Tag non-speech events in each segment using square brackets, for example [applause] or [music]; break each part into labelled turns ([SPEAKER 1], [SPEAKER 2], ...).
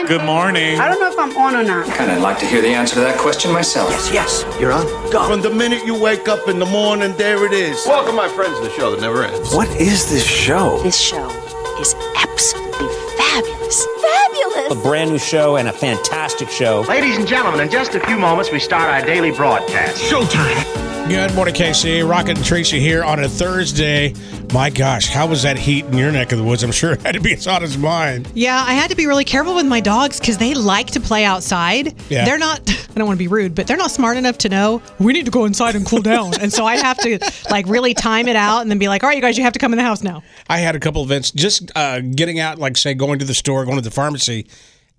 [SPEAKER 1] on?
[SPEAKER 2] Good morning.
[SPEAKER 1] I don't know if I'm on or not.
[SPEAKER 3] I kind of like to hear the answer to that question myself.
[SPEAKER 4] Yes, you're on. Go.
[SPEAKER 5] From the minute you wake up in the morning, there it is.
[SPEAKER 6] Welcome, my friends, to the show that never ends.
[SPEAKER 4] What is this show?
[SPEAKER 7] This show is absolutely fabulous. Fabulous!
[SPEAKER 8] A brand new show and a fantastic show.
[SPEAKER 9] Ladies and gentlemen, in just a few moments, we start our daily broadcast.
[SPEAKER 4] Showtime.
[SPEAKER 10] Good morning, KC. Rocket and Tracy here on a Thursday. My gosh, how was that heat in your neck of the woods? I'm sure it had to be as hot as mine.
[SPEAKER 11] Yeah, I had to be really careful with my dogs because they like to play outside.
[SPEAKER 10] Yeah.
[SPEAKER 11] They're not, [laughs] I don't want to be rude, but they're not smart enough to know we need to go inside and cool down. and so I have to like really time it out and then be like, all right, you guys, you have to come in the house now.
[SPEAKER 10] I had a couple events just uh, getting out, like say going to the store, going to the pharmacy.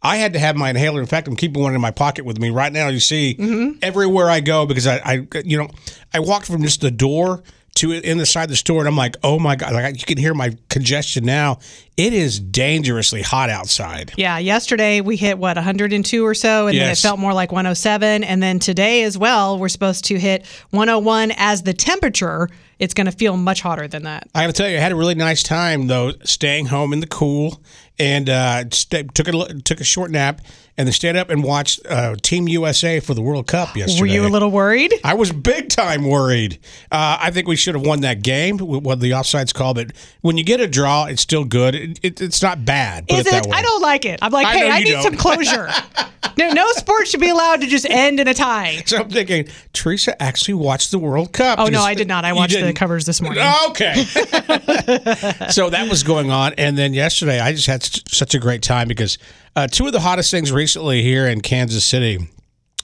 [SPEAKER 10] I had to have my inhaler. In fact, I'm keeping one in my pocket with me right now. You see, everywhere I go because I, I, you know, I walked from just the door to in the side of the store, and I'm like, oh my god, like you can hear my congestion now. It is dangerously hot outside.
[SPEAKER 11] Yeah, yesterday we hit what 102 or so, and then it felt more like 107. And then today as well, we're supposed to hit 101 as the temperature. It's going to feel much hotter than that.
[SPEAKER 10] I got to tell you, I had a really nice time though, staying home in the cool, and uh, sta took a took a short nap, and then stayed up and watched uh, Team USA for the World Cup yesterday.
[SPEAKER 11] Were you a little worried?
[SPEAKER 10] I was big time worried. Uh, I think we should have won that game. wh- What the offsides call, but when you get a draw, it's still good. It, it, it's not bad.
[SPEAKER 11] Is
[SPEAKER 10] it that
[SPEAKER 11] it?
[SPEAKER 10] way.
[SPEAKER 11] I don't like it. I'm like,
[SPEAKER 10] I
[SPEAKER 11] hey, I need
[SPEAKER 10] don't.
[SPEAKER 11] some closure. [laughs] no, no sport should be allowed to just end in a tie. [laughs]
[SPEAKER 10] So I'm thinking, Teresa actually watched the World Cup.
[SPEAKER 11] Oh no, I did not. I watched the covers this morning.
[SPEAKER 10] Okay. [laughs] so that was going on. And then yesterday, I just had such a great time because uh, two of the hottest things recently here in Kansas City.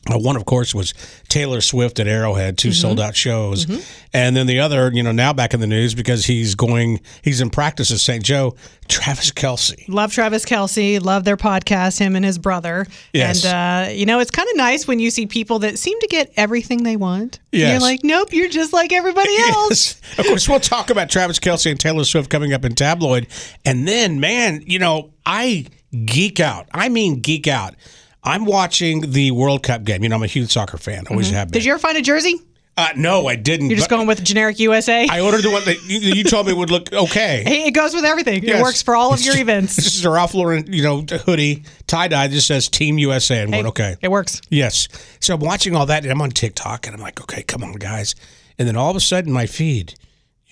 [SPEAKER 10] One, of course, was Taylor Swift at Arrowhead,
[SPEAKER 11] Mm-hmm.
[SPEAKER 10] 2 sold out shows. And then the other, you know, now back in the news because he's going, he's in practice at St. Joe, Travis Kelce.
[SPEAKER 11] Love Travis Kelce. Love their podcast, him and his brother.
[SPEAKER 10] Yes.
[SPEAKER 11] And, uh, you know, it's kind of nice when you see people that seem to get everything they want.
[SPEAKER 10] Yes.
[SPEAKER 11] You're like, nope, you're just like everybody [laughs] else.
[SPEAKER 10] Yes. Of course, we'll talk about Travis Kelce and Taylor Swift coming up in tabloid. And then, man, you know, I geek out. I mean, geek out. I'm watching the World Cup game. You know, I'm a huge soccer fan. Always have been.
[SPEAKER 11] Mm-hmm. Did you ever find a jersey?
[SPEAKER 10] Uh, no, I didn't.
[SPEAKER 11] You're just
[SPEAKER 10] but
[SPEAKER 11] going with generic USA?
[SPEAKER 10] I ordered the one that you, you told me would look okay. [laughs]
[SPEAKER 11] Hey, it goes with everything. It works for all of your events.
[SPEAKER 10] This is a Ralph Lauren, you know, hoodie, tie dye. Just says Team USA, and
[SPEAKER 11] Hey,
[SPEAKER 10] went okay.
[SPEAKER 11] It works.
[SPEAKER 10] Yes. So I'm watching all that, and I'm on TikTok, and I'm like, okay, come on, guys. And then all of a sudden, my feed,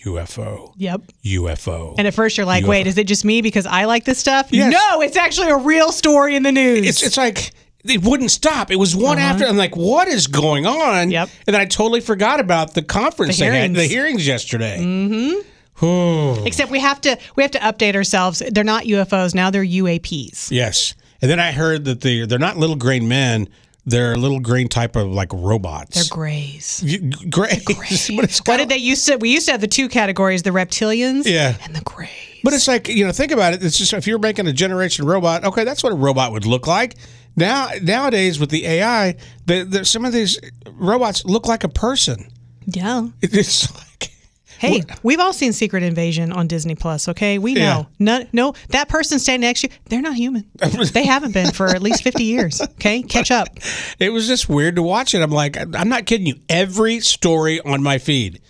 [SPEAKER 10] UFO,
[SPEAKER 11] Yep.
[SPEAKER 10] UFO.
[SPEAKER 11] And at first you're like,
[SPEAKER 10] UFO.
[SPEAKER 11] wait, is it just me because I like this stuff?
[SPEAKER 10] Yes.
[SPEAKER 11] No, it's actually a real story in the news.
[SPEAKER 10] it's it's like it wouldn't stop. It was one after. I'm like, what is going on?
[SPEAKER 11] Uh-huh. Yep.
[SPEAKER 10] And then I totally forgot about the conference
[SPEAKER 11] The
[SPEAKER 10] they had,
[SPEAKER 11] hearings.
[SPEAKER 10] the hearings yesterday.
[SPEAKER 11] Except we have to we have to update ourselves. They're not UFOs now; they're UAPs.
[SPEAKER 10] Yes. And then I heard that they they're not little green men. They're a little green type of like robots.
[SPEAKER 11] They're grays.
[SPEAKER 10] You- Gray. but it's
[SPEAKER 11] What did they used to? We used to have the two categories: the reptilians,
[SPEAKER 10] Yeah.
[SPEAKER 11] and the grays.
[SPEAKER 10] But it's like you know, think about it. It's just if you're making a generation robot, okay, that's what a robot would look like. Now nowadays with the AI, the, the, some of these robots look like a person.
[SPEAKER 11] yeah.
[SPEAKER 10] It's
[SPEAKER 11] Hey, we've all seen Secret Invasion on Disney Plus. Okay, we
[SPEAKER 10] Yeah.
[SPEAKER 11] know. No, no, that person standing next to you, they're not human. [laughs] they haven't been for at least fifty years. Okay, catch up.
[SPEAKER 10] it was just weird to watch it. I'm like, I'm not kidding you. Every story on my feed.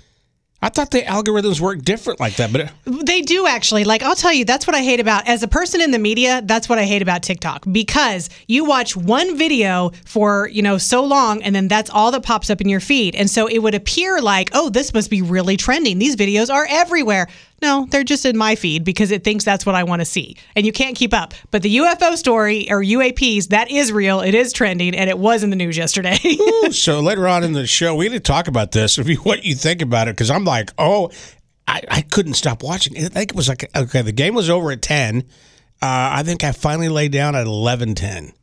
[SPEAKER 10] I thought the algorithms work different like that, but
[SPEAKER 11] They do actually. Like, I'll tell you, that's what I hate about, as a person in the media, that's what I hate about TikTok because you watch one video for, you know, so long and then that's all that pops up in your feed. And so it would appear like, oh, this must be really trending. These videos are everywhere. No, they're just in my feed because it thinks that's what I want to see. And you can't keep up. But the UFO story or UAPs, that is real. It is trending and it was in the news yesterday. [laughs]
[SPEAKER 10] so later on in the show, we need to talk about this. [laughs] What you think about it, because I'm like, oh, I, I couldn't stop watching. I think it was like okay, the game was over at ten. Uh, I think I finally laid down at eleven ten.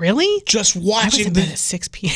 [SPEAKER 11] Really?
[SPEAKER 10] Just watching
[SPEAKER 11] I was in bed at 6 p.m.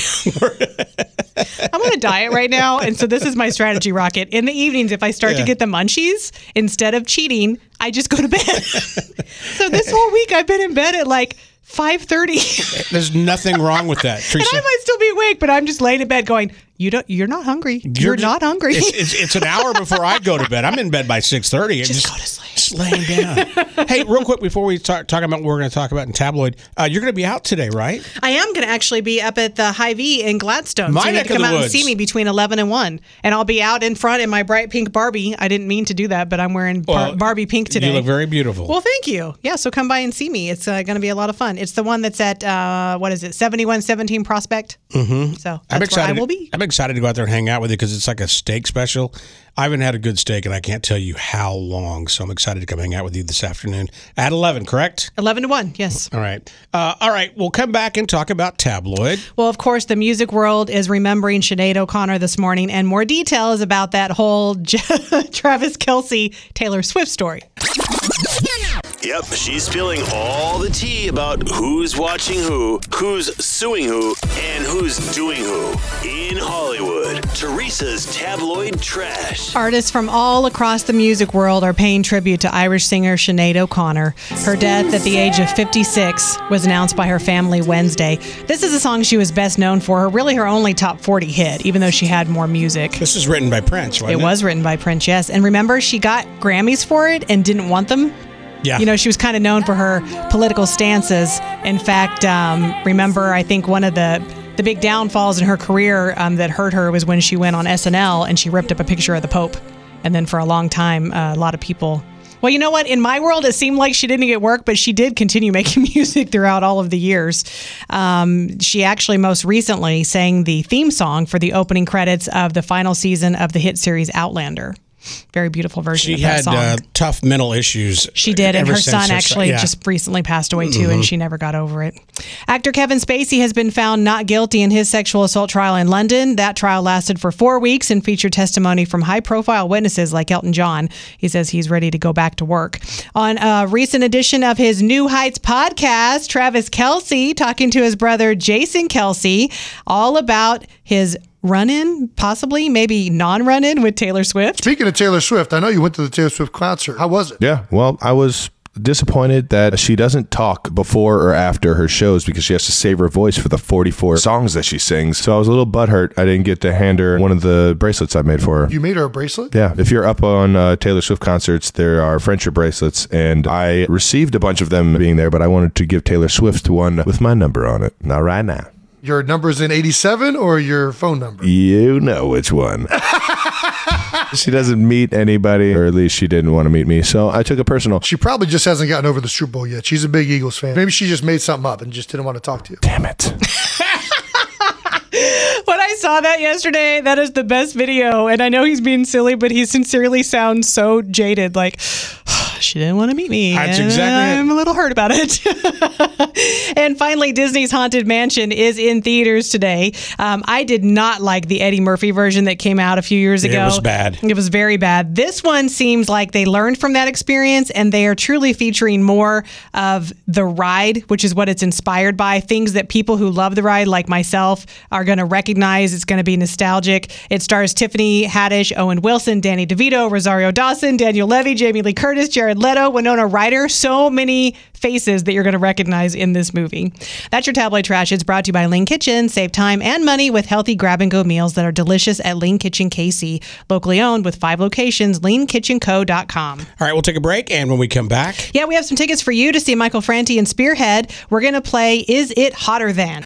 [SPEAKER 11] [laughs] I'm on a diet right now. And so this is my strategy, Rocket. In the evenings, if I start
[SPEAKER 10] Yeah.
[SPEAKER 11] to get the munchies, instead of cheating, I just go to bed. [laughs] so this whole week, I've been in bed at like 5.30.
[SPEAKER 10] There's nothing wrong with that, [laughs]
[SPEAKER 11] and I might still be awake, but I'm just laying in bed going, you don't, you're not hungry. You're,
[SPEAKER 10] just-
[SPEAKER 11] not hungry.
[SPEAKER 10] It's, it's, it's an hour before I go to bed. I'm in bed by six thirty.
[SPEAKER 11] Just go to sleep.
[SPEAKER 10] Just laying down. [laughs] hey, real quick before we start talking about what we're going to talk about in tabloid, uh, you're going to be out today, right?
[SPEAKER 11] I am going to actually be up at the Hy-Vee in Gladstone.
[SPEAKER 10] My
[SPEAKER 11] so you
[SPEAKER 10] neck
[SPEAKER 11] to come out and see me between 11 and 1. And I'll be out in front in my bright pink Barbie. I didn't mean to do that, but I'm wearing bar-
[SPEAKER 10] Well,
[SPEAKER 11] Barbie pink today.
[SPEAKER 10] You look very beautiful.
[SPEAKER 11] well, thank you. Yeah, so come by and see me. It's uh, going to be a lot of fun. It's the one that's at, uh, what is it, 7117 Prospect? Mm-hmm. So that's
[SPEAKER 10] I'm
[SPEAKER 11] where
[SPEAKER 10] excited.
[SPEAKER 11] I will be.
[SPEAKER 10] I'm excited to go out there and hang out with you because it's like a steak special. I haven't had a good steak, and I can't tell you how long. So I'm excited to come hang out with you this afternoon at 11. Correct?
[SPEAKER 11] 11 to 1, yes.
[SPEAKER 10] All right. Uh, all right. We'll come back and talk about tabloid.
[SPEAKER 11] Well, of course, the music world is remembering Sinead O'Connor this morning, and more details about that whole [laughs] Travis Kelce Taylor Swift story.
[SPEAKER 1] Yep, she's spilling all the tea about who's watching who, who's suing who, and who's doing who. In Hollywood, Teresa's tabloid trash.
[SPEAKER 11] Artists from all across the music world are paying tribute to Irish singer Sinead O'Connor. Her death at the age of 56 was announced by her family Wednesday. This is a song she was best known for, her really her only top 40 hit, even though she had more music.
[SPEAKER 10] This is written by Prince,
[SPEAKER 11] It
[SPEAKER 10] wasn't it?
[SPEAKER 11] was written by Prince, yes. And remember, she got Grammys for it and didn't want them.
[SPEAKER 10] Yeah.
[SPEAKER 11] You know, she was kind of known for her political stances. In fact, um, remember, I think one of the the big downfalls in her career um, that hurt her was when she went on SNL and she ripped up a picture of the Pope. And then for a long time, uh, a lot of people. Well, you know what? In my world, it seemed like she didn't get work, but she did continue [laughs] making music throughout all of the years. Um, she actually most recently sang the theme song for the opening credits of the final season of the hit series Outlander. Very beautiful version
[SPEAKER 10] She
[SPEAKER 11] of
[SPEAKER 10] had
[SPEAKER 11] song.
[SPEAKER 10] uh, tough mental issues.
[SPEAKER 11] She did, and her son actually
[SPEAKER 10] yeah. Mm-hmm.
[SPEAKER 11] just recently passed away too, and she never got over it. Actor Kevin Spacey has been found not guilty in his sexual assault trial in London. That trial lasted for four weeks and featured testimony from high profile witnesses like Elton John. He says he's ready to go back to work. On a recent edition of his New Heights podcast, Travis Kelce talking to his brother Jason Kelce all about his run in, possibly, maybe non run in with Taylor Swift.
[SPEAKER 2] Speaking of Taylor Swift, I know you went to the Taylor Swift concert. How was it?
[SPEAKER 6] Yeah, well, I was disappointed that she doesn't talk before or after her shows because she has to save her voice for the 44 songs that she sings. So I was a little butthurt I didn't get to hand her one of the bracelets I made for her.
[SPEAKER 2] You made her a bracelet?
[SPEAKER 6] Yeah, if you're up on uh, Taylor Swift concerts, there are friendship bracelets, and I received a bunch of them being there, but I wanted to give Taylor Swift one with my number on it. Not right now.
[SPEAKER 2] Your number's in 87 or your phone number?
[SPEAKER 6] You know which one. [laughs] she doesn't meet anybody, or at least she didn't want to meet me, so I took it personal.
[SPEAKER 2] She probably just hasn't gotten over the Super Bowl yet. She's a big Eagles fan. Maybe she just made something up and just didn't want to talk to you.
[SPEAKER 6] Damn it. [laughs]
[SPEAKER 11] When I saw that yesterday, that is the best video. And I know he's being silly, but he sincerely sounds so jaded. Like, she didn't want to meet me.
[SPEAKER 10] That's
[SPEAKER 11] and
[SPEAKER 10] exactly.
[SPEAKER 11] I'm a little hurt about it. [laughs] and finally, Disney's Haunted Mansion is in theaters today. Um, I did not like the Eddie Murphy version that came out a few years ago.
[SPEAKER 10] It was bad.
[SPEAKER 11] It was very bad. This one seems like they learned from that experience and they are truly featuring more of the ride, which is what it's inspired by. Things that people who love the ride, like myself, are going to recognize. It's going to be nostalgic. It stars Tiffany Haddish, Owen Wilson, Danny DeVito, Rosario Dawson, Daniel Levy, Jamie Lee Curtis, Jared Leto, Winona Ryder. So many faces that you're going to recognize in this movie. That's your tabloid trash. It's brought to you by Lean Kitchen. Save time and money with healthy grab and go meals that are delicious at Lean Kitchen KC. Locally owned with five locations, leankitchenco.com.
[SPEAKER 10] All right, we'll take a break, and when we come back,
[SPEAKER 11] Yeah, we have some tickets for you to see Michael Franti and Spearhead. We're going to play Is It Hotter Than?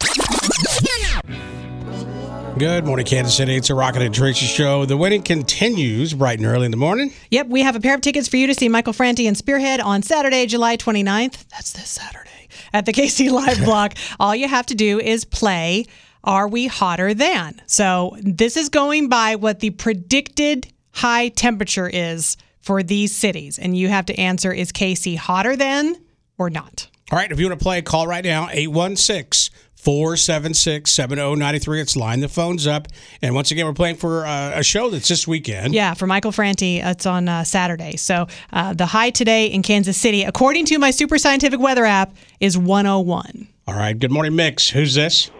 [SPEAKER 10] Good morning, Kansas City. It's a Rocket and Tracy show. The winning continues bright and early in the morning.
[SPEAKER 11] Yep, we have a pair of tickets for you to see Michael Franti and Spearhead on Saturday, July 29th. That's this Saturday at the [laughs] KC Live Block. [laughs] All you have to do is play Are We Hotter Than? So this is going by what the predicted high temperature is for these cities. And you have to answer is KC hotter than or not?
[SPEAKER 10] All right, if you want to play, call right now 816 476 7093. Let's line the phones up. And once again, we're playing for uh, a show that's this weekend.
[SPEAKER 11] Yeah, for Michael Franti, it's on uh, Saturday. So uh, the high today in Kansas City, according to my super scientific weather app, is 101.
[SPEAKER 10] All right, good morning, Mix. Who's this?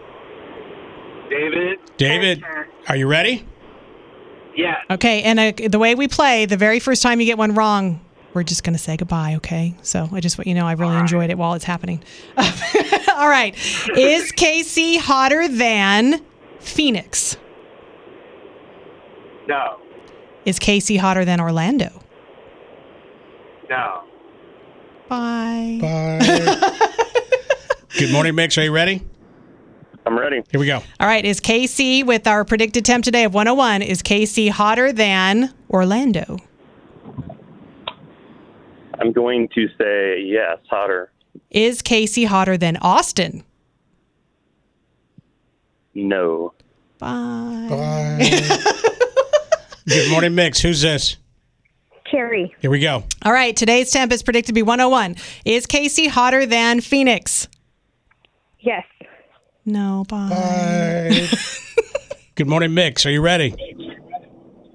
[SPEAKER 9] David.
[SPEAKER 10] David, are you ready?
[SPEAKER 9] Yeah.
[SPEAKER 11] Okay, and uh, the way we play, the very first time you get one wrong, we're just going to say goodbye, okay? So I just want you know I really enjoyed it while it's happening. [laughs] All right. Is KC hotter than Phoenix?
[SPEAKER 9] No.
[SPEAKER 11] Is KC hotter than Orlando?
[SPEAKER 9] No.
[SPEAKER 11] Bye.
[SPEAKER 10] Bye. [laughs] good morning, Mix. Are you ready?
[SPEAKER 12] I'm ready.
[SPEAKER 10] Here we go.
[SPEAKER 11] All right, is KC with our predicted temp today of 101? Is KC hotter than Orlando?
[SPEAKER 12] I'm going to say yes, hotter.
[SPEAKER 11] Is Casey hotter than Austin?
[SPEAKER 12] No.
[SPEAKER 11] Bye. Bye. [laughs]
[SPEAKER 10] Good morning, Mix. Who's this?
[SPEAKER 13] Carrie.
[SPEAKER 10] Here we go.
[SPEAKER 11] All right, today's temp is predicted to be 101. Is Casey hotter than Phoenix?
[SPEAKER 13] Yes.
[SPEAKER 11] No, bye. bye. [laughs]
[SPEAKER 10] Good morning, Mix. Are you ready?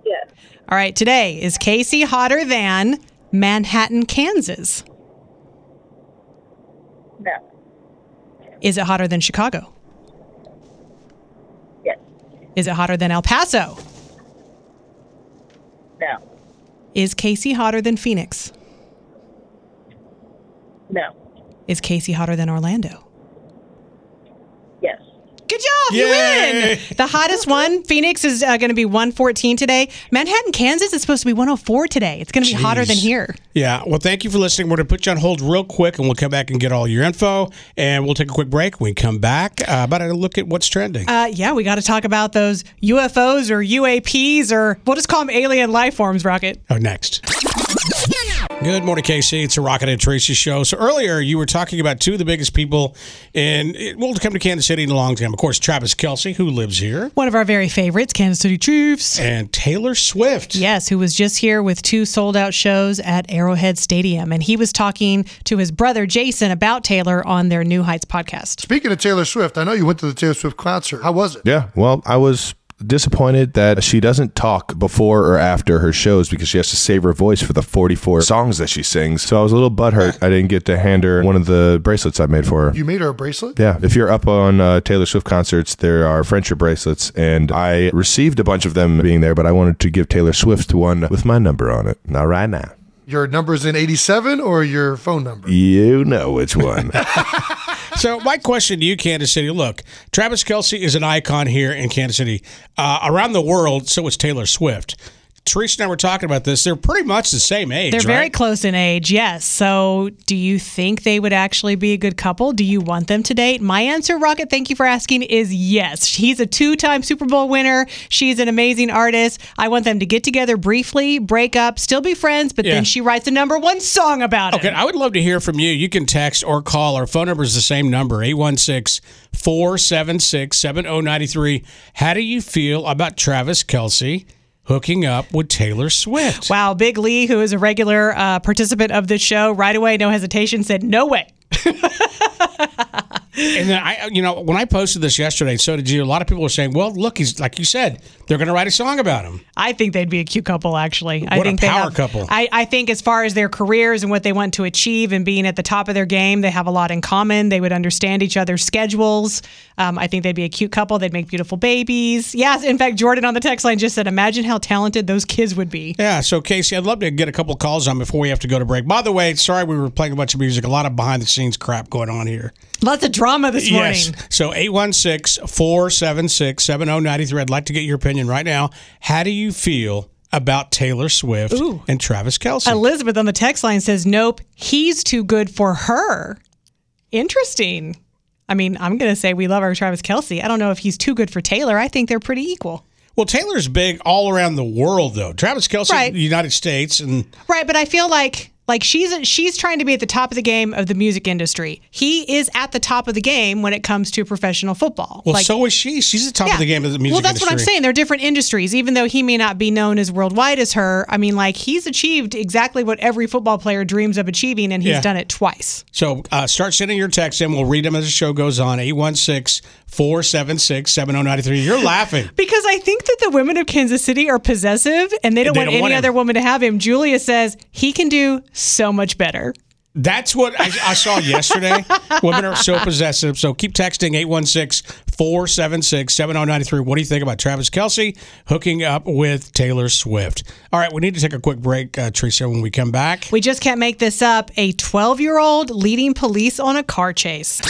[SPEAKER 13] Yes.
[SPEAKER 11] All right, today is Casey hotter than Manhattan, Kansas?
[SPEAKER 13] No.
[SPEAKER 11] Is it hotter than Chicago?
[SPEAKER 13] Yes.
[SPEAKER 11] Is it hotter than El Paso?
[SPEAKER 13] No.
[SPEAKER 11] Is Casey hotter than Phoenix?
[SPEAKER 13] No.
[SPEAKER 11] Is Casey hotter than Orlando? Good job. You win. The hottest one, Phoenix, is uh, going to be 114 today. Manhattan, Kansas is supposed to be 104 today. It's going to be hotter than here.
[SPEAKER 10] Yeah. Well, thank you for listening. We're going to put you on hold real quick, and we'll come back and get all your info, and we'll take a quick break. When we come back, uh, about to look at what's trending.
[SPEAKER 11] Uh, yeah, we got to talk about those UFOs or UAPs or we'll just call them alien life forms, Rocket.
[SPEAKER 10] Oh, next. Good morning, KC. It's a Rocket and Tracy show. So earlier you were talking about two of the biggest people in well to come to Kansas City in a long time. Of course, Travis Kelce, who lives here,
[SPEAKER 11] One of our very favorites, Kansas City Chiefs.
[SPEAKER 10] and Taylor Swift.
[SPEAKER 11] Yes, who was just here with two sold out shows at Arrowhead Stadium. And he was talking to his brother Jason about Taylor on their New Heights podcast.
[SPEAKER 2] Speaking of Taylor Swift, I know you went to the Taylor Swift concert. How was it?
[SPEAKER 6] Yeah, well, I was disappointed that she doesn't talk before or after her shows because she has to save her voice for the 44 songs that she sings. So I was a little butthurt I didn't get to hand her one of the bracelets I made for her.
[SPEAKER 2] You made her a bracelet?
[SPEAKER 6] Yeah, if you're up on uh, Taylor Swift concerts, there are friendship bracelets, and I received a bunch of them being there, but I wanted to give Taylor Swift one with my number on it. Not right now.
[SPEAKER 2] Your number's in 87 or your phone number?
[SPEAKER 6] You know which one. [laughs]
[SPEAKER 10] So my question to you, Kansas City, look, Travis Kelce is an icon here in Kansas City. Uh, around the world, so is Taylor Swift. Teresa and I were talking about this. They're pretty much the same age.
[SPEAKER 11] They're very
[SPEAKER 10] right?
[SPEAKER 11] close in age, yes. So, do you think they would actually be a good couple? Do you want them to date? My answer, Rocket, thank you for asking, is yes. He's a two time Super Bowl winner. She's an amazing artist. I want them to get together briefly, break up, still be friends, but
[SPEAKER 10] Yeah.
[SPEAKER 11] then she writes a number one song about it. Okay.
[SPEAKER 10] I would love to hear from you. You can text or call. Our phone number is the same number, 816 476 7093. How do you feel about Travis Kelce hooking up with Taylor Swift?
[SPEAKER 11] Wow, Big Lee, who is a regular uh, participant of this show, right away, no hesitation, said, no way. [laughs]
[SPEAKER 10] And then I, you know, when I posted this yesterday, so did you. A lot of people were saying, "Well, look, he's like you said, they're going to write a song about him."
[SPEAKER 11] I think they'd be a cute couple, actually. I
[SPEAKER 10] What a
[SPEAKER 11] think they
[SPEAKER 10] power
[SPEAKER 11] have-
[SPEAKER 10] couple.
[SPEAKER 11] I, I think as far as their careers and what they want to achieve and being at the top of their game, they have a lot in common. They would understand each other's schedules. Um, I think they'd be a cute couple. They'd make beautiful babies. Yes, in fact, Jordan on the text line just said, "Imagine how talented those kids would be."
[SPEAKER 10] Yeah. So Casey, I'd love to get a couple calls on before we have to go to break. By the way, sorry we were playing a bunch of music. A lot of behind the scenes crap going on here.
[SPEAKER 11] Lots of drama this morning.
[SPEAKER 10] Yes. So 816 476 7093. I'd like to get your opinion right now. How do you feel about Taylor Swift
[SPEAKER 11] Ooh.
[SPEAKER 10] and Travis Kelce?
[SPEAKER 11] Elizabeth on the text line says, "Nope, he's too good for her." Interesting. I mean, I'm going to say we love our Travis Kelce. I don't know if he's too good for Taylor. I think they're pretty equal.
[SPEAKER 10] well, Taylor's big all around the world, though. Travis Kelce,
[SPEAKER 11] Right.
[SPEAKER 10] United States, and
[SPEAKER 11] Right, but I feel like like she's she's trying to be at the top of the game of the music industry. He is at the top of the game when it comes to professional football.
[SPEAKER 10] well,
[SPEAKER 11] like,
[SPEAKER 10] so is she. She's at the top of the game of the music industry.
[SPEAKER 11] Well, that's what I'm saying. They're different industries. Even though he may not be known as worldwide as her, I mean, like he's achieved exactly what every football player dreams of achieving, and he's
[SPEAKER 10] Yeah.
[SPEAKER 11] done it twice.
[SPEAKER 10] So uh, start sending your texts in. We'll read them as the show goes on. 816 476 7093. You're [laughs] laughing.
[SPEAKER 11] Because I think that the women of Kansas City are possessive, and they don't
[SPEAKER 10] They
[SPEAKER 11] want
[SPEAKER 10] don't
[SPEAKER 11] any
[SPEAKER 10] want
[SPEAKER 11] other woman to have him. Julia says he can do so much better.
[SPEAKER 10] That's what I, I saw yesterday. Women are so possessive. So keep texting 816 476 7093. What do you think about Travis Kelce hooking up with Taylor Swift? All right, we need to take a quick break, uh, Teresa, when we come back.
[SPEAKER 11] We just can't make this up. A 12 year old leading police on a car chase.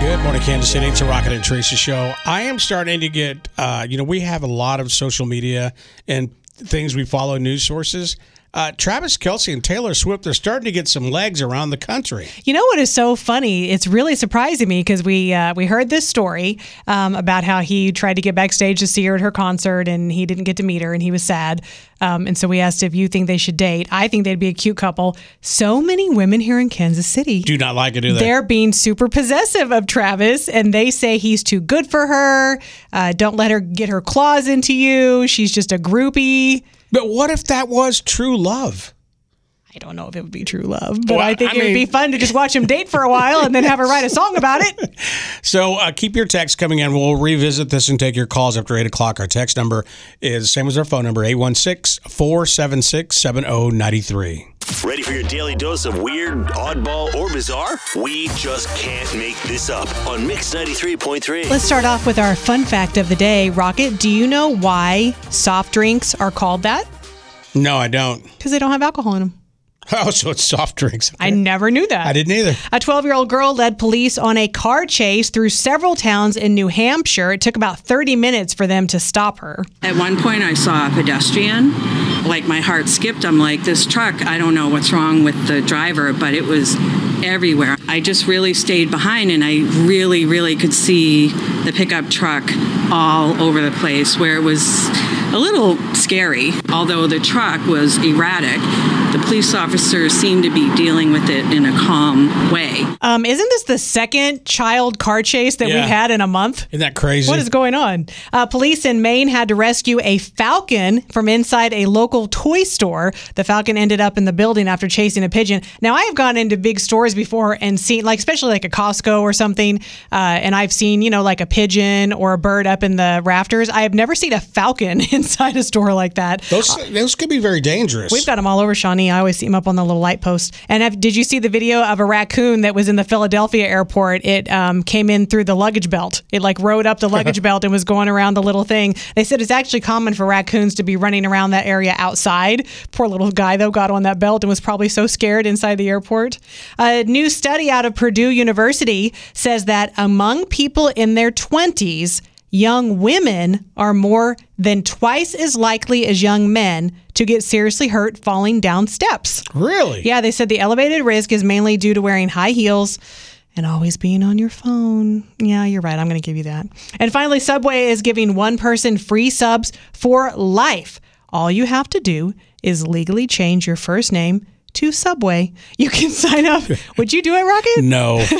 [SPEAKER 10] Good morning, Kansas City. It's a Rocket and Teresa show. I am starting to get, uh, you know, we have a lot of social media and things we follow, news sources. Uh, Travis Kelce and Taylor Swift are starting to get some legs around the country.
[SPEAKER 11] You know what is so funny? It's really surprising me because we uh, we heard this story um, about how he tried to get backstage to see her at her concert and he didn't get to meet her and he was sad. Um, and so we asked if you think they should date. I think they'd be a cute couple. So many women here in Kansas City
[SPEAKER 10] Do not like it, do they?
[SPEAKER 11] They're being super possessive of Travis, and they say he's too good for her. Uh, don't let her get her claws into you. She's just a groupie.
[SPEAKER 10] But what if that was true love?
[SPEAKER 11] I don't know if it would be true love, but
[SPEAKER 10] Well,
[SPEAKER 11] I think
[SPEAKER 10] I
[SPEAKER 11] it would be fun to just watch him date for a while and then have her write a song about it. [laughs]
[SPEAKER 10] So uh, keep your texts coming in. We'll revisit this and take your calls after 8 o'clock. Our text number is same as our phone number, 816 476 7093.
[SPEAKER 1] Ready for your daily dose of weird, oddball, or bizarre? We just can't make this up on Mix 93.3.
[SPEAKER 11] Let's start off with our fun fact of the day. Rocket, do you know why soft drinks are called that?
[SPEAKER 10] No, I don't.
[SPEAKER 11] Because they don't have alcohol in them.
[SPEAKER 10] Oh, so it's soft drinks.
[SPEAKER 11] I never knew that.
[SPEAKER 10] I didn't either.
[SPEAKER 11] A 12 year old girl led police on a car chase through several towns in New Hampshire. It took about 30 minutes for them to stop her.
[SPEAKER 14] At one point, I saw a pedestrian. Like my heart skipped. I'm like, this truck, I don't know what's wrong with the driver, but it was everywhere. I just really stayed behind and I really, really could see the pickup truck all over the place where it was a little scary. Although the truck was erratic, the police officers seem to be dealing with it in a calm way.
[SPEAKER 11] Um, isn't this the second child car chase that
[SPEAKER 10] Yeah.
[SPEAKER 11] we've had in a month?
[SPEAKER 10] Isn't that crazy?
[SPEAKER 11] What is going on? Uh, police in Maine had to rescue a falcon from inside a local toy store. The falcon ended up in the building after chasing a pigeon. Now, I have gone into big stores before and seen, like, especially like a Costco or something, uh, and I've seen, you know, like a pigeon or a bird up in the rafters. I have never seen a falcon [laughs] inside a store like that.
[SPEAKER 10] Those, those could be very dangerous.
[SPEAKER 11] We've got them all over, Shawnee. I always see him up on the little light post. And have, did you see the video of a raccoon that was in the Philadelphia airport? It um, came in through the luggage belt. It like rode up the [laughs] luggage belt and was going around the little thing. They said it's actually common for raccoons to be running around that area outside. Poor little guy though got on that belt and was probably so scared inside the airport. A new study out of Purdue University says that among people in their 20s, young women are more than twice as likely as young men to get seriously hurt falling down steps.
[SPEAKER 10] Really?
[SPEAKER 11] Yeah, they said the elevated risk is mainly due to wearing high heels and always being on your phone. Yeah, you're right. I'm going to give you that. And finally, Subway is giving one person free subs for life. All you have to do is legally change your first name to Subway. You can [laughs] sign up. Would you do it, Rocket? [laughs]
[SPEAKER 10] No. [laughs]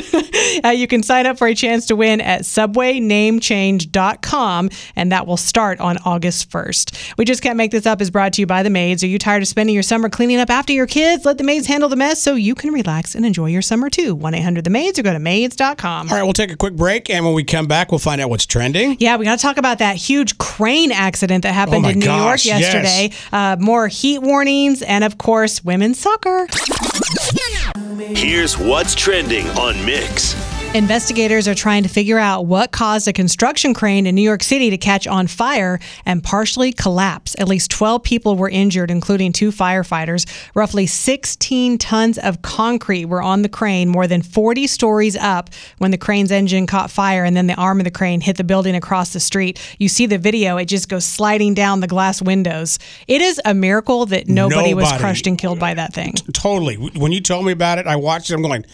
[SPEAKER 11] Uh, you can sign up for a chance to win at subwaynamechange.com, and that will start on August 1st. We Just Can't Make This Up is brought to you by the maids. Are you tired of spending your summer cleaning up after your kids? Let the maids handle the mess so you can relax and enjoy your summer too. 1 800 The Maids or go to maids.com.
[SPEAKER 10] All right, we'll take a quick break, and when we come back, we'll find out what's trending.
[SPEAKER 11] Yeah, we got to talk about that huge crane accident that happened
[SPEAKER 10] Oh
[SPEAKER 11] in New
[SPEAKER 10] gosh,
[SPEAKER 11] York
[SPEAKER 10] yes.
[SPEAKER 11] yesterday. Uh, more heat warnings, and of course, women's soccer.
[SPEAKER 1] Here's what's trending on Mix.
[SPEAKER 11] Investigators are trying to figure out what caused a construction crane in New York City to catch on fire and partially collapse. At least 12 people were injured, including two firefighters. Roughly 16 tons of concrete were on the crane, more than 40 stories up, when the crane's engine caught fire and then the arm of the crane hit the building across the street. You see the video, it just goes sliding down the glass windows. It is a miracle that nobody, was crushed and killed by that thing.
[SPEAKER 10] Totally. When you told me about it, I watched it. I'm going,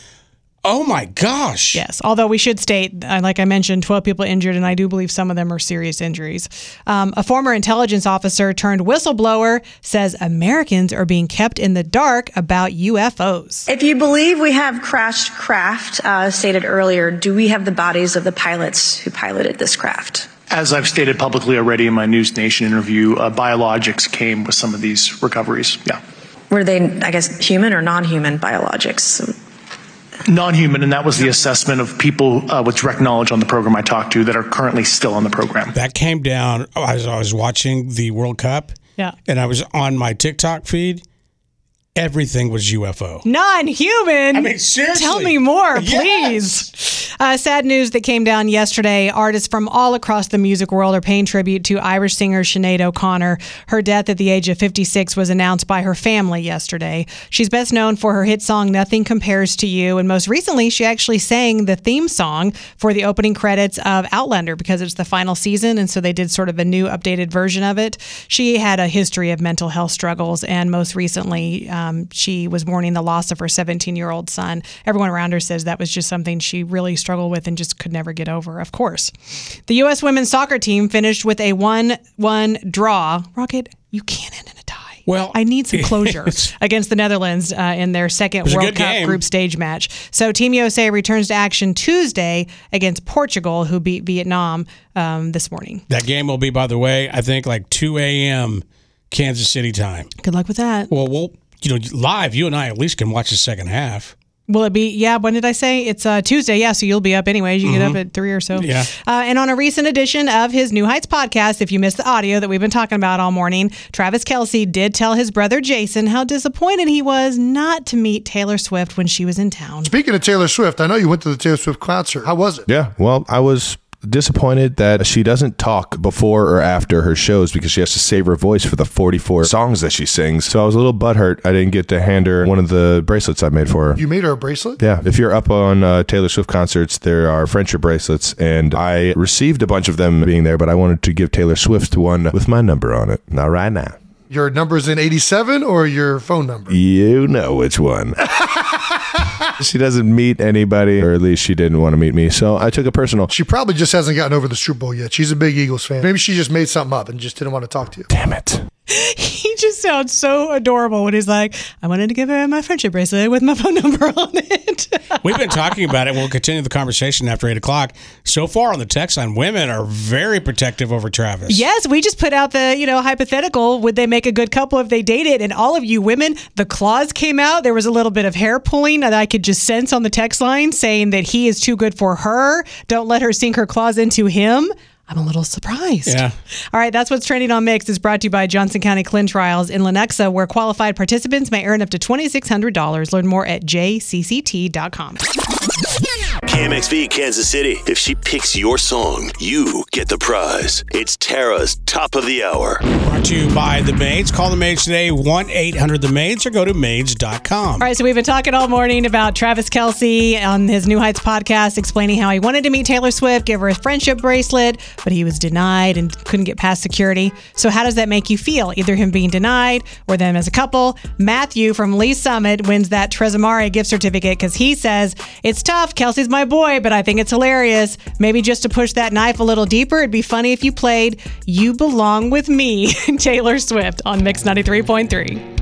[SPEAKER 10] oh my gosh.
[SPEAKER 11] Yes, although we should state, uh, like I mentioned, 12 people injured, and I do believe some of them are serious injuries. Um, a former intelligence officer turned whistleblower says Americans are being kept in the dark about UFOs.
[SPEAKER 15] If you believe we have crashed craft, uh, stated earlier, do we have the bodies of the pilots who piloted this craft?
[SPEAKER 16] As I've stated publicly already in my News Nation interview, uh, biologics came with some of these recoveries. Yeah.
[SPEAKER 15] Were they, I guess, human or non human biologics?
[SPEAKER 16] Non human, and that was the assessment of people uh, with direct knowledge on the program I talked to that are currently still on the program.
[SPEAKER 10] That came down as I was watching the World Cup.
[SPEAKER 11] Yeah.
[SPEAKER 10] And I was on my TikTok feed, everything was UFO.
[SPEAKER 11] non-human.
[SPEAKER 10] I mean, seriously.
[SPEAKER 11] Tell me more,
[SPEAKER 10] Yes.
[SPEAKER 11] please. Uh, sad news that came down yesterday. Artists from all across the music world are paying tribute to Irish singer Sinead O'Connor. Her death at the age of 56 was announced by her family yesterday. She's best known for her hit song "Nothing Compares to You," and most recently, she actually sang the theme song for the opening credits of Outlander because it's the final season, and so they did sort of a new, updated version of it. She had a history of mental health struggles, and most recently, um, she was mourning the loss of her 17 year old son. Everyone around her says that was just something she really struggled with and just could never get over, of course. The U.S. women's soccer team finished with a 1 1 draw. Rocket, you can't end in a tie.
[SPEAKER 10] Well,
[SPEAKER 11] I need some [laughs] closure against the Netherlands uh, in their second World Cup
[SPEAKER 10] game.
[SPEAKER 11] group stage match. So Team USA returns to action Tuesday against Portugal, who beat Vietnam um, this morning.
[SPEAKER 10] That game will be, by the way, I think like 2 a.m. Kansas City time.
[SPEAKER 11] Good luck with that.
[SPEAKER 10] Well, we'll, you know, live, you and I at least can watch the second half.
[SPEAKER 11] Will it be? Yeah. When did I say it's uh, Tuesday? Yeah. So you'll be up anyways. You get up at three or so.
[SPEAKER 10] Yeah.
[SPEAKER 11] Uh, and on a recent edition of his New Heights podcast, if you missed the audio that we've been talking about all morning, Travis Kelce did tell his brother Jason how disappointed he was not to meet Taylor Swift when she was in town.
[SPEAKER 2] Speaking of Taylor Swift, I know you went to the Taylor Swift concert. How was it?
[SPEAKER 6] Yeah, well, I was disappointed that she doesn't talk before or after her shows because she has to save her voice for the 44 songs that she sings. So I was a little butthurt. I didn't get to hand her one of the bracelets I made for her.
[SPEAKER 2] You made her a bracelet?
[SPEAKER 6] Yeah, if you're up on uh, Taylor Swift concerts, there are friendship bracelets, and I received a bunch of them being there, but I wanted to give Taylor Swift one with my number on it. Not right now.
[SPEAKER 2] Your number's in 87 or your phone number?
[SPEAKER 6] You know which one. [laughs] [laughs] she doesn't meet anybody, or at least she didn't want to meet me, so I took it personal.
[SPEAKER 2] She probably just hasn't gotten over the Super Bowl yet. She's a big Eagles fan. Maybe she just made something up and just didn't want to talk to you.
[SPEAKER 6] Damn it. [laughs]
[SPEAKER 11] He just sounds so adorable when he's like, I wanted to give her my friendship bracelet with my phone [laughs] number on it. [laughs]
[SPEAKER 10] We've been talking about it. We'll continue the conversation after 8 o'clock. So far on the text line, women are very protective over Travis.
[SPEAKER 11] Yes, we just put out the, you know, hypothetical. Would they make a good couple if they dated? And all of you women, the claws came out. There was a little bit of hair pulling that I could just sense on the text line saying that he is too good for her. Don't let her sink her claws into him. I'm a little surprised.
[SPEAKER 10] Yeah.
[SPEAKER 11] All right, that's what's trending on Mix is brought to you by Johnson County Clin Trials in Lenexa, where qualified participants may earn up to $2,600. Learn more at jcct.com.
[SPEAKER 1] KMXV Kansas City. If she picks your song, you get the prize. It's Tara's top of the hour.
[SPEAKER 10] To by The Maids. Call The Maids today, 1 800 The Maids, or go to maids.com.
[SPEAKER 11] All right, so we've been talking all morning about Travis Kelce on his New Heights podcast, explaining how he wanted to meet Taylor Swift, give her a friendship bracelet, but he was denied and couldn't get past security. So, how does that make you feel? Either him being denied or them as a couple? Matthew from Lee Summit wins that Trezo Mare gift certificate because he says, It's tough. Kelce's my boy, but I think it's hilarious. Maybe just to push that knife a little deeper, it'd be funny if you played You Belong With Me, [laughs] Taylor Swift on Mix 93.3.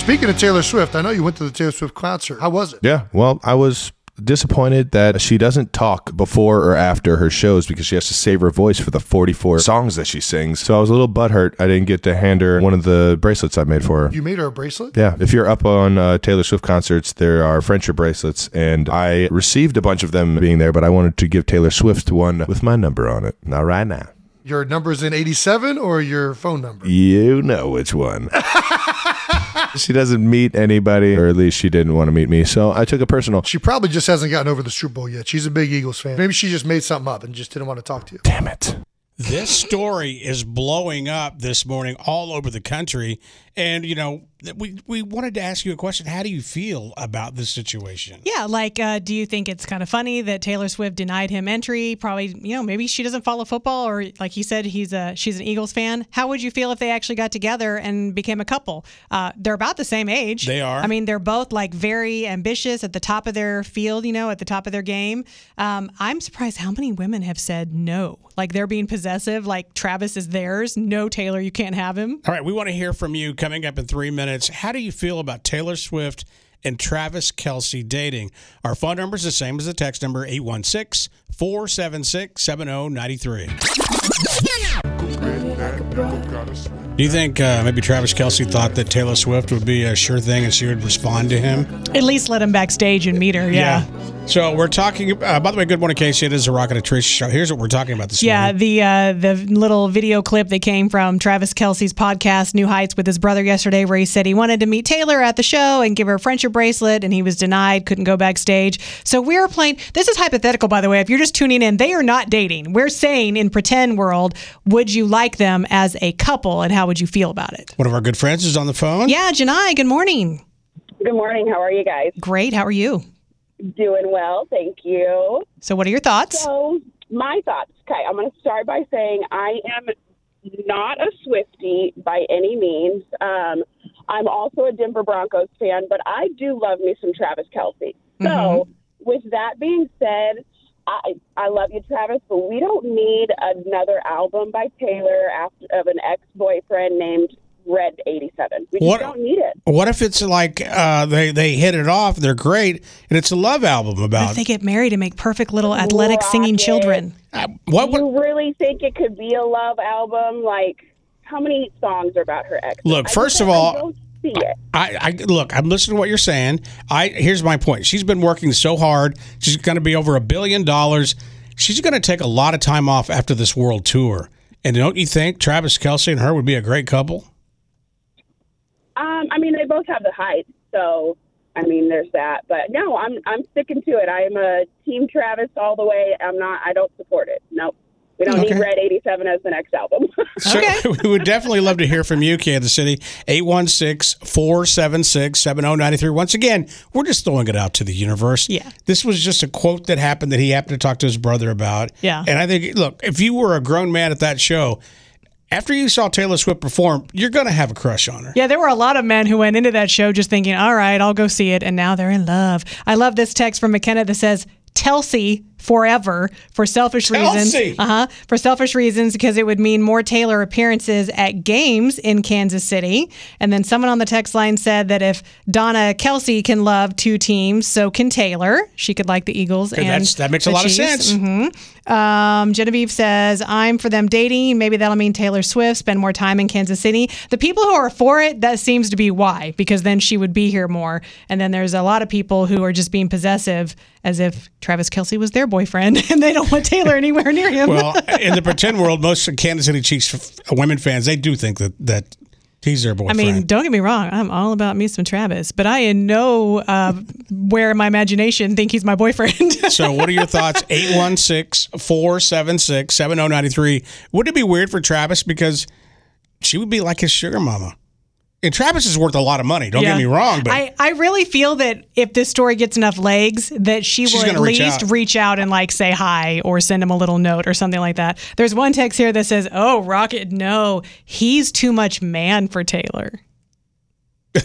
[SPEAKER 2] Speaking of Taylor Swift, I know you went to the Taylor Swift concert. How was it?
[SPEAKER 6] Yeah, well, I was disappointed that she doesn't talk before or after her shows because she has to save her voice for the 44 songs that she sings. So I was a little butthurt. I didn't get to hand her one of the bracelets I made for her.
[SPEAKER 2] You made her a bracelet?
[SPEAKER 6] Yeah, if you're up on uh, Taylor Swift concerts, there are friendship bracelets, and I received a bunch of them being there, but I wanted to give Taylor Swift one with my number on it. Not right now.
[SPEAKER 2] Your number's in 87 or your phone number?
[SPEAKER 6] You know which one. [laughs] [laughs] she doesn't meet anybody, or at least she didn't want to meet me, so I took it personal.
[SPEAKER 2] She probably just hasn't gotten over the Super Bowl yet. She's a big Eagles fan. Maybe she just made something up and just didn't want to talk to you.
[SPEAKER 6] Damn it.
[SPEAKER 10] This story is blowing up this morning all over the country. And, you know, we, we wanted to ask you a question. How do you feel about this situation?
[SPEAKER 11] Yeah, like, uh, do you think it's kind of funny that Taylor Swift denied him entry? Probably, you know, maybe she doesn't follow football, or like he said, he's a she's an Eagles fan. How would you feel if they actually got together and became a couple? Uh, they're about the same age.
[SPEAKER 10] They are.
[SPEAKER 11] I mean, they're both like very ambitious at the top of their field, you know, at the top of their game. Um, I'm surprised how many women have said no, like they're being possessive, like Travis is theirs. No, Taylor, you can't have him.
[SPEAKER 10] All right, we want to hear from you coming up in three minutes. How do you feel about Taylor Swift and Travis Kelce dating? Our phone number is the same as the text number 816 476 7093. Do you think uh, maybe Travis Kelce thought that Taylor Swift would be a sure thing and she would respond to him?
[SPEAKER 11] At least let him backstage and meet her. Yeah.
[SPEAKER 10] So we're talking. Uh, by the way, good morning, Casey. It is a Rocket and Trish show. Here's what we're talking about this week.
[SPEAKER 11] Yeah,
[SPEAKER 10] morning.
[SPEAKER 11] the uh, the little video clip that came from Travis Kelce's podcast, New Heights, with his brother yesterday, where he said he wanted to meet Taylor at the show and give her a friendship bracelet, and he was denied, couldn't go backstage. So we are playing. This is hypothetical, by the way. If you're just tuning in, they are not dating. We're saying in pretend world, would you like them as a couple, and how would you feel about it?
[SPEAKER 10] One of our good friends is on the phone.
[SPEAKER 11] Yeah, Janai. Good morning.
[SPEAKER 17] Good morning. How are you guys?
[SPEAKER 11] Great. How are you?
[SPEAKER 17] Doing well, thank you.
[SPEAKER 11] So, what are your thoughts?
[SPEAKER 17] So, my thoughts. Okay, I'm going to start by saying I am not a Swifty by any means. Um, I'm also a Denver Broncos fan, but I do love me some Travis Kelce. So, with that being said, I I love you, Travis, but we don't need another album by Taylor after of an ex boyfriend named Red 87. We just
[SPEAKER 10] What-
[SPEAKER 17] don't need it.
[SPEAKER 10] What if it's like uh, they they hit it off, they're great, and it's a love album
[SPEAKER 11] What
[SPEAKER 10] about
[SPEAKER 11] if they get married and make perfect little athletic singing
[SPEAKER 17] Rocket.
[SPEAKER 11] children?
[SPEAKER 10] what?
[SPEAKER 17] You really think it could be a love album? Like, how many songs are about her ex?
[SPEAKER 10] Look,
[SPEAKER 17] I
[SPEAKER 10] first
[SPEAKER 17] just-
[SPEAKER 10] of
[SPEAKER 17] I
[SPEAKER 10] all-
[SPEAKER 17] don't see it.
[SPEAKER 10] I, I look. I'm listening to what you're saying. I here's my point. She's been working so hard. She's going to be over a billion dollars. She's going to take a lot of time off after this world tour. And don't you think Travis Kelce and her would be a great couple?
[SPEAKER 17] Um, I mean, they both have the height, so I mean, there's that. But no, I'm I'm sticking to it. I'm a Team Travis all the way. I'm not. I don't support it. Nope. We don't
[SPEAKER 10] Okay.
[SPEAKER 17] need Red 87 as the next album. [laughs]
[SPEAKER 10] So [laughs] we would definitely love to hear from you, Kansas City. 816 476 7093. Once again, we're just throwing it out to the universe.
[SPEAKER 11] Yeah.
[SPEAKER 10] This was just a quote that happened that he happened to talk to his brother about.
[SPEAKER 11] Yeah.
[SPEAKER 10] And I think, look, if you were a grown man at that show, after you saw Taylor Swift perform, you're going to have a crush on her.
[SPEAKER 11] Yeah, there were a lot of men who went into that show just thinking, all right, I'll go see it. And now they're in love. I love this text from McKenna that says, Telsey forever for selfish reasons.
[SPEAKER 10] Telsey.
[SPEAKER 11] Uh huh. For selfish reasons, because it would mean more Taylor appearances at games in Kansas City. And then someone on the text line said that if Donna Kelce can love two teams, so can Taylor. She could like the Eagles and
[SPEAKER 10] that makes a lot of
[SPEAKER 11] Chiefs.
[SPEAKER 10] sense.
[SPEAKER 11] Mhm. Um, Genevieve says, I'm for them dating. Maybe that'll mean Taylor Swift spend more time in Kansas City. The people who are for it, that seems to be why, because then she would be here more. And then there's a lot of people who are just being possessive as if Travis Kelce was their boyfriend [laughs] and they don't want Taylor anywhere near him.
[SPEAKER 10] Well, in the pretend world, most Kansas City Chiefs women fans, they do think that, that he's their boyfriend.
[SPEAKER 11] I mean, don't get me wrong. I'm all about me some Travis, but I in no uh, where in my imagination think he's my boyfriend. [laughs]
[SPEAKER 10] So, what are your thoughts? 816 476 7093. Would it be weird for Travis? Because she would be like his sugar mama. And Travis is worth a lot of money. Don't
[SPEAKER 11] Yeah.
[SPEAKER 10] get me wrong, but
[SPEAKER 11] I, I really feel that if this story gets enough legs, that she will at
[SPEAKER 10] reach
[SPEAKER 11] least
[SPEAKER 10] out.
[SPEAKER 11] reach out and like say hi or send him a little note or something like that. There's one text here that says, "Oh, Rocket, no, he's too much man for Taylor." [laughs]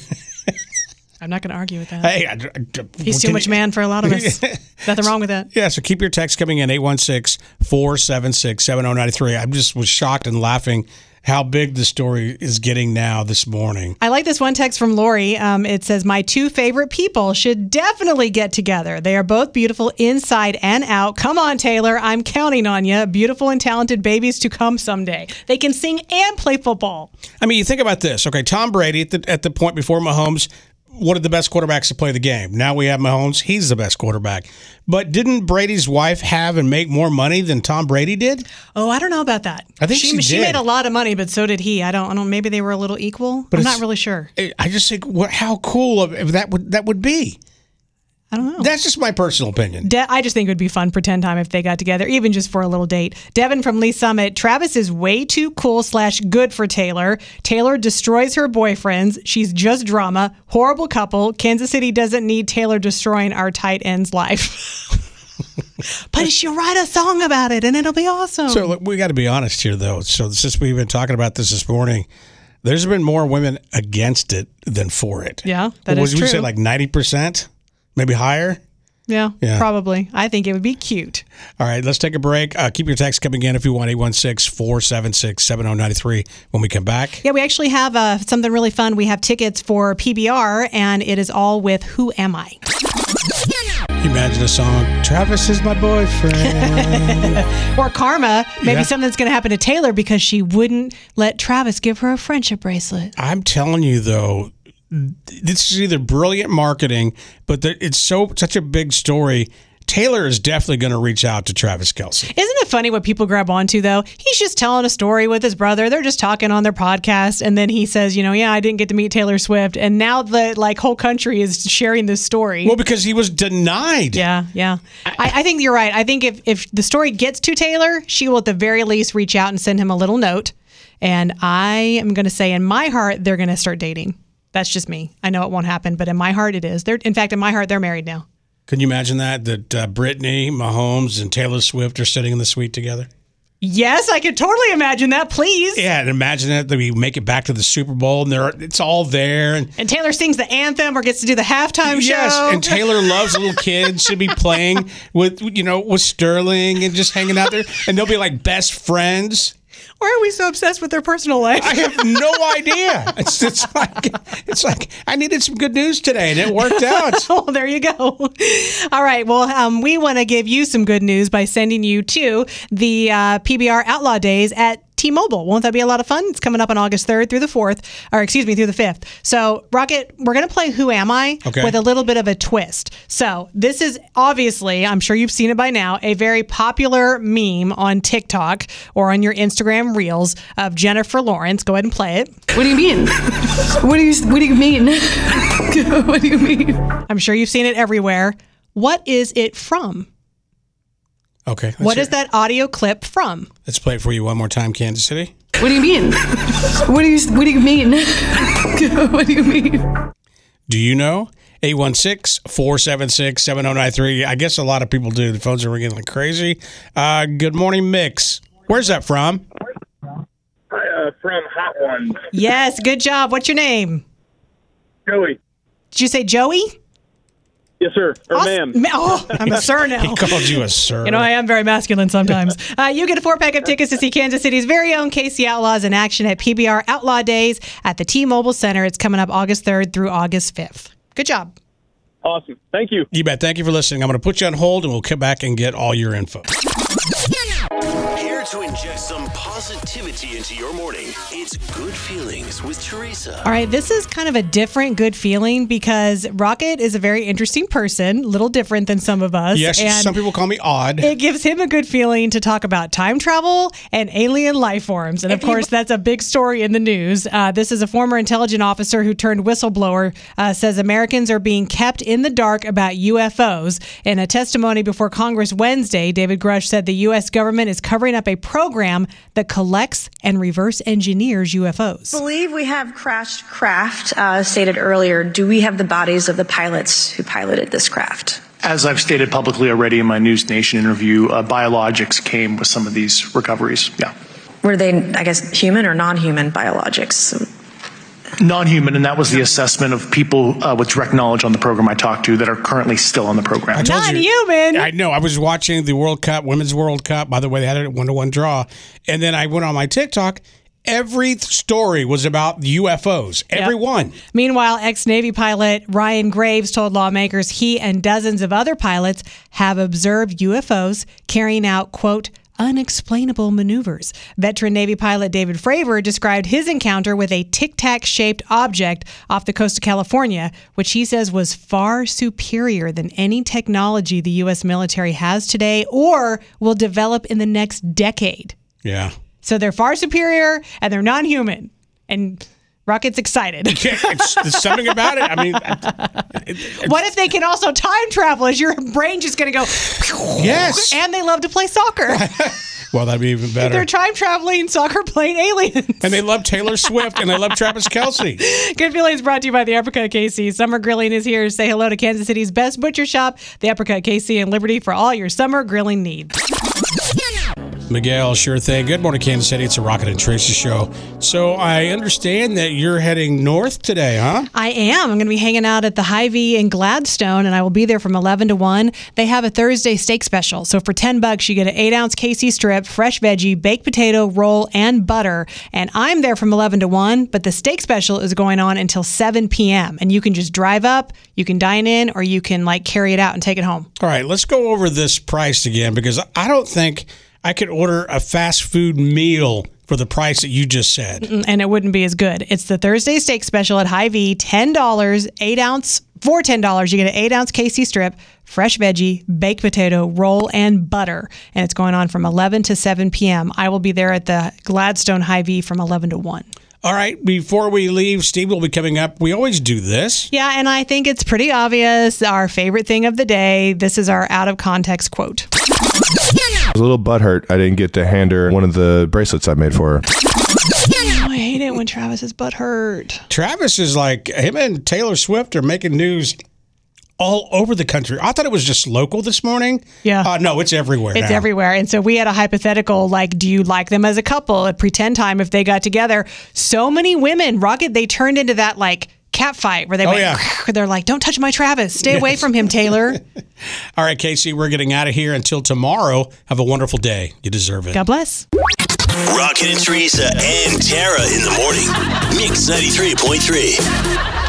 [SPEAKER 11] I'm not going to argue with that.
[SPEAKER 10] hey, I- I-
[SPEAKER 11] he's too much
[SPEAKER 10] you-
[SPEAKER 11] man for a lot of us. [laughs] Nothing wrong with that.
[SPEAKER 10] Yeah, so keep your text coming in 816 476 7093. I just was shocked and laughing how big the story is getting now this morning.
[SPEAKER 11] I like this one text from Lori. Um, it says, My two favorite people should definitely get together. They are both beautiful inside and out. Come on, Taylor. I'm counting on you. Beautiful and talented babies to come someday. They can sing and play football.
[SPEAKER 10] I mean, you think about this. Okay, Tom Brady at the, at the point before Mahomes, one of the best quarterbacks to play the game. Now we have Mahomes. He's the best quarterback. But didn't Brady's wife have and make more money than Tom Brady did?
[SPEAKER 11] Oh, I don't know about that.
[SPEAKER 10] I think she
[SPEAKER 11] she
[SPEAKER 10] did.
[SPEAKER 11] made a lot of money, but so did he. I don't, I don't. Maybe they were a little equal.
[SPEAKER 10] But
[SPEAKER 11] I'm not really sure.
[SPEAKER 10] I just think what how cool of that would that would be.
[SPEAKER 11] I don't know.
[SPEAKER 10] That's just my personal opinion.
[SPEAKER 11] De- I just think it would be fun pretend time if they got together, even just for a little date. Devin from Lee Summit. Travis is way too cool slash good for Taylor. Taylor destroys her boyfriends. She's just drama. Horrible couple. Kansas City doesn't need Taylor destroying our tight end's life. [laughs] but she'll write a song about it, and it'll be awesome.
[SPEAKER 10] So look, we got to be honest here, though. So since we've been talking about this this morning, there's been more women against it than for it.
[SPEAKER 11] yeah, that
[SPEAKER 10] What
[SPEAKER 11] is
[SPEAKER 10] would you
[SPEAKER 11] true.
[SPEAKER 10] say, like ninety percent, maybe higher?
[SPEAKER 11] yeah,
[SPEAKER 10] Yeah.
[SPEAKER 11] probably. I think it would be cute.
[SPEAKER 10] All right, let's take a break. Uh, keep your text coming in if you want 816 476 7093 when we come back.
[SPEAKER 11] Yeah, we actually have uh, something really fun. We have tickets for PBR, and it is all with Who Am I?
[SPEAKER 10] Imagine a song? Travis is my boyfriend. [laughs]
[SPEAKER 11] or karma. Maybe
[SPEAKER 10] Yeah.
[SPEAKER 11] something's going to happen to Taylor because she wouldn't let Travis give her a friendship bracelet.
[SPEAKER 10] I'm telling you though, this is either brilliant marketing, but it's so such a big story. Taylor is definitely going to reach out to Travis Kelce.
[SPEAKER 11] Isn't it funny what people grab onto though? He's just telling a story with his brother. They're just talking on their podcast, and then he says, "You know, yeah, I didn't get to meet Taylor Swift," and now the like whole country is sharing this story.
[SPEAKER 10] Well, because he was denied.
[SPEAKER 11] Yeah, yeah. I, I think you're right. I think if if the story gets to Taylor, she will at the very least reach out and send him a little note. And I am going to say, in my heart, they're going to start dating. That's just me. I know it won't happen, but in my heart, it is. They're in fact, in my heart, they're married now.
[SPEAKER 10] Can you imagine that? That uh, Brittany Mahomes and Taylor Swift are sitting in the suite together?
[SPEAKER 11] Yes, I could totally imagine that. Please.
[SPEAKER 10] Yeah, and imagine that we make it back to the Super Bowl and they're it's all there and
[SPEAKER 11] And Taylor sings the anthem or gets to do the halftime show.
[SPEAKER 10] Yes, and Taylor loves little kids. She'll be playing with you know with Sterling and just hanging out there, and they'll be like best friends.
[SPEAKER 11] Why are we so obsessed with their personal life?
[SPEAKER 10] I have no [laughs] idea. It's, it's like it's like I needed some good news today, and it worked [laughs] out.
[SPEAKER 11] well, there you go. [laughs] All right. Well, um, we want to give you some good news by sending you to the uh, PBR Outlaw Days at T-Mobile. Won't that be a lot of fun? It's coming up on August 3rd through the 4th, or excuse me, through the 5th. So, Rocket, we're going to play Who Am I
[SPEAKER 18] Okay.
[SPEAKER 11] with a little bit of a twist. So, this is obviously, I'm sure you've seen it by now, a very popular meme on TikTok or on your Instagram Reels of Jennifer Lawrence. Go ahead and play it.
[SPEAKER 18] What do you mean? what do you What do you mean? [laughs] what do you mean?
[SPEAKER 11] I'm sure you've seen it everywhere. What is it from?
[SPEAKER 10] Okay, let's
[SPEAKER 11] What
[SPEAKER 10] hear
[SPEAKER 11] is that audio clip from?
[SPEAKER 10] Let's play it for you one more time, Kansas City.
[SPEAKER 18] What do you mean? what do you What do you mean? [laughs] what do you mean?
[SPEAKER 10] Do you know? 816-476-7093. I guess a lot of people do. The phones are ringing like crazy. Uh, good morning, Mix. Where's that from?
[SPEAKER 19] Hi, uh, from Hot Ones.
[SPEAKER 11] Yes, good job. What's your name?
[SPEAKER 19] Joey.
[SPEAKER 11] Did you say Joey?
[SPEAKER 19] Yes, sir. Or
[SPEAKER 11] Awesome.
[SPEAKER 19] ma'am.
[SPEAKER 11] Oh, I'm a [laughs] sir now.
[SPEAKER 10] He called you a sir.
[SPEAKER 11] You know, I am very masculine sometimes. [laughs] uh, you get a four pack of tickets to see Kansas City's very own KC Outlaws in action at PBR Outlaw Days at the T Mobile Center. It's coming up August 3rd through August 5th. Good job.
[SPEAKER 19] Awesome. Thank you.
[SPEAKER 10] You bet. Thank you for listening. I'm going to put you on hold and we'll come back and get all your info.
[SPEAKER 1] Here to inject some positivity into your morning. It's Good Feelings with Teresa.
[SPEAKER 11] All right, this is kind of a different good feeling because Rocket is a very interesting person, a little different than some of us.
[SPEAKER 10] Yes,
[SPEAKER 11] and
[SPEAKER 10] some people call me odd.
[SPEAKER 11] It gives him a good feeling to talk about time travel and alien life forms. And of course, that's a big story in the news. Uh, this is a former intelligence officer who turned whistleblower, uh, says Americans are being kept in the dark about UFOs. In a testimony before Congress Wednesday, David Grusch said the U.S. government is covering up a program that collects and reverse engineers UFOs.
[SPEAKER 15] I believe we have crashed craft. Uh, stated earlier, do we have the bodies of the pilots who piloted this craft?
[SPEAKER 16] As I've stated publicly already in my News Nation interview, uh, biologics came with some of these recoveries. Yeah.
[SPEAKER 15] Were they, I guess, human or non-human biologics?
[SPEAKER 16] Non human, and that was the assessment of people uh, with direct knowledge on the program I talked to that are currently still on the program.
[SPEAKER 10] I told you.
[SPEAKER 11] human.
[SPEAKER 10] I know. I was watching the World Cup, Women's World Cup. By the way, they had a one to one draw. And then I went on my TikTok. Every story was about UFOs. Every one.
[SPEAKER 11] Meanwhile, ex Navy pilot Ryan Graves told lawmakers he and dozens of other pilots have observed UFOs carrying out, quote, unexplainable maneuvers. Veteran Navy pilot David Fravor described his encounter with a tic tac shaped object off the coast of California, which he says was far superior than any technology the U.S. military has today or will develop in the next decade.
[SPEAKER 10] Yeah.
[SPEAKER 11] So they're far superior and they're non human. And Rocket's excited.
[SPEAKER 10] it's, [laughs] there's something about it. I mean,
[SPEAKER 11] What if they can also time travel? Is your brain just going to go?
[SPEAKER 10] Yes.
[SPEAKER 11] And they love to play soccer. [laughs]
[SPEAKER 10] well, that'd be even better.
[SPEAKER 11] They're time traveling, soccer playing aliens.
[SPEAKER 10] And they love Taylor Swift and they love Travis Kelce. [laughs]
[SPEAKER 11] Good feelings brought to you by the Uppercut KC. Summer grilling is here. Say hello to Kansas City's best butcher shop, the Uppercut KC in Liberty, for all your summer grilling needs.
[SPEAKER 10] Miguel, sure thing. Good morning, Kansas City. It's a Rocket and Tracy show. So I understand that you're heading north today, huh?
[SPEAKER 11] I am. I'm going to be hanging out at the Hy-Vee in Gladstone, and I will be there from 11 to 1. They have a Thursday steak special. So for 10 bucks, you get an 8 ounce KC strip, fresh veggie, baked potato, roll, and butter. And I'm there from 11 to 1, but the steak special is going on until 7 p.m. And you can just drive up, you can dine in, or you can like carry it out and take it home.
[SPEAKER 10] All right, let's go over this price again because I don't think I could order a fast food meal for the price that you just said.
[SPEAKER 11] And it wouldn't be as good. It's the Thursday steak special at Hy-Vee, $10, 8 ounce. For $10, you get an 8 ounce KC strip, fresh veggie, baked potato, roll, and butter. And it's going on from 11 to 7 p.m. I will be there at the Gladstone Hy-Vee from 11 to 1.
[SPEAKER 10] All right, before we leave, Steve will be coming up. We always do this.
[SPEAKER 11] Yeah, and I think it's pretty obvious. Our favorite thing of the day. This is our out of context quote.
[SPEAKER 6] I was a little butthurt. I didn't get to hand her one of the bracelets I made for her.
[SPEAKER 11] Oh, I hate it when Travis's butt hurt.
[SPEAKER 10] Travis is like, him and Taylor Swift are making news all over the country. I thought it was just local this morning.
[SPEAKER 11] Yeah.
[SPEAKER 10] Uh, no, it's everywhere.
[SPEAKER 11] It's
[SPEAKER 10] now.
[SPEAKER 11] everywhere. And so we had a hypothetical like, do you like them as a couple at pretend time if they got together? So many women, Rocket, they turned into that like cat fight where they
[SPEAKER 10] Oh,
[SPEAKER 11] went,
[SPEAKER 10] yeah. [laughs]
[SPEAKER 11] they're like, don't touch my Travis. Stay away from him, Taylor. [laughs]
[SPEAKER 10] All right, Casey, we're getting out of here until tomorrow. Have a wonderful day. You deserve it.
[SPEAKER 11] God bless.
[SPEAKER 1] Rocket and Teresa and Tara in the morning. Mix 93.3.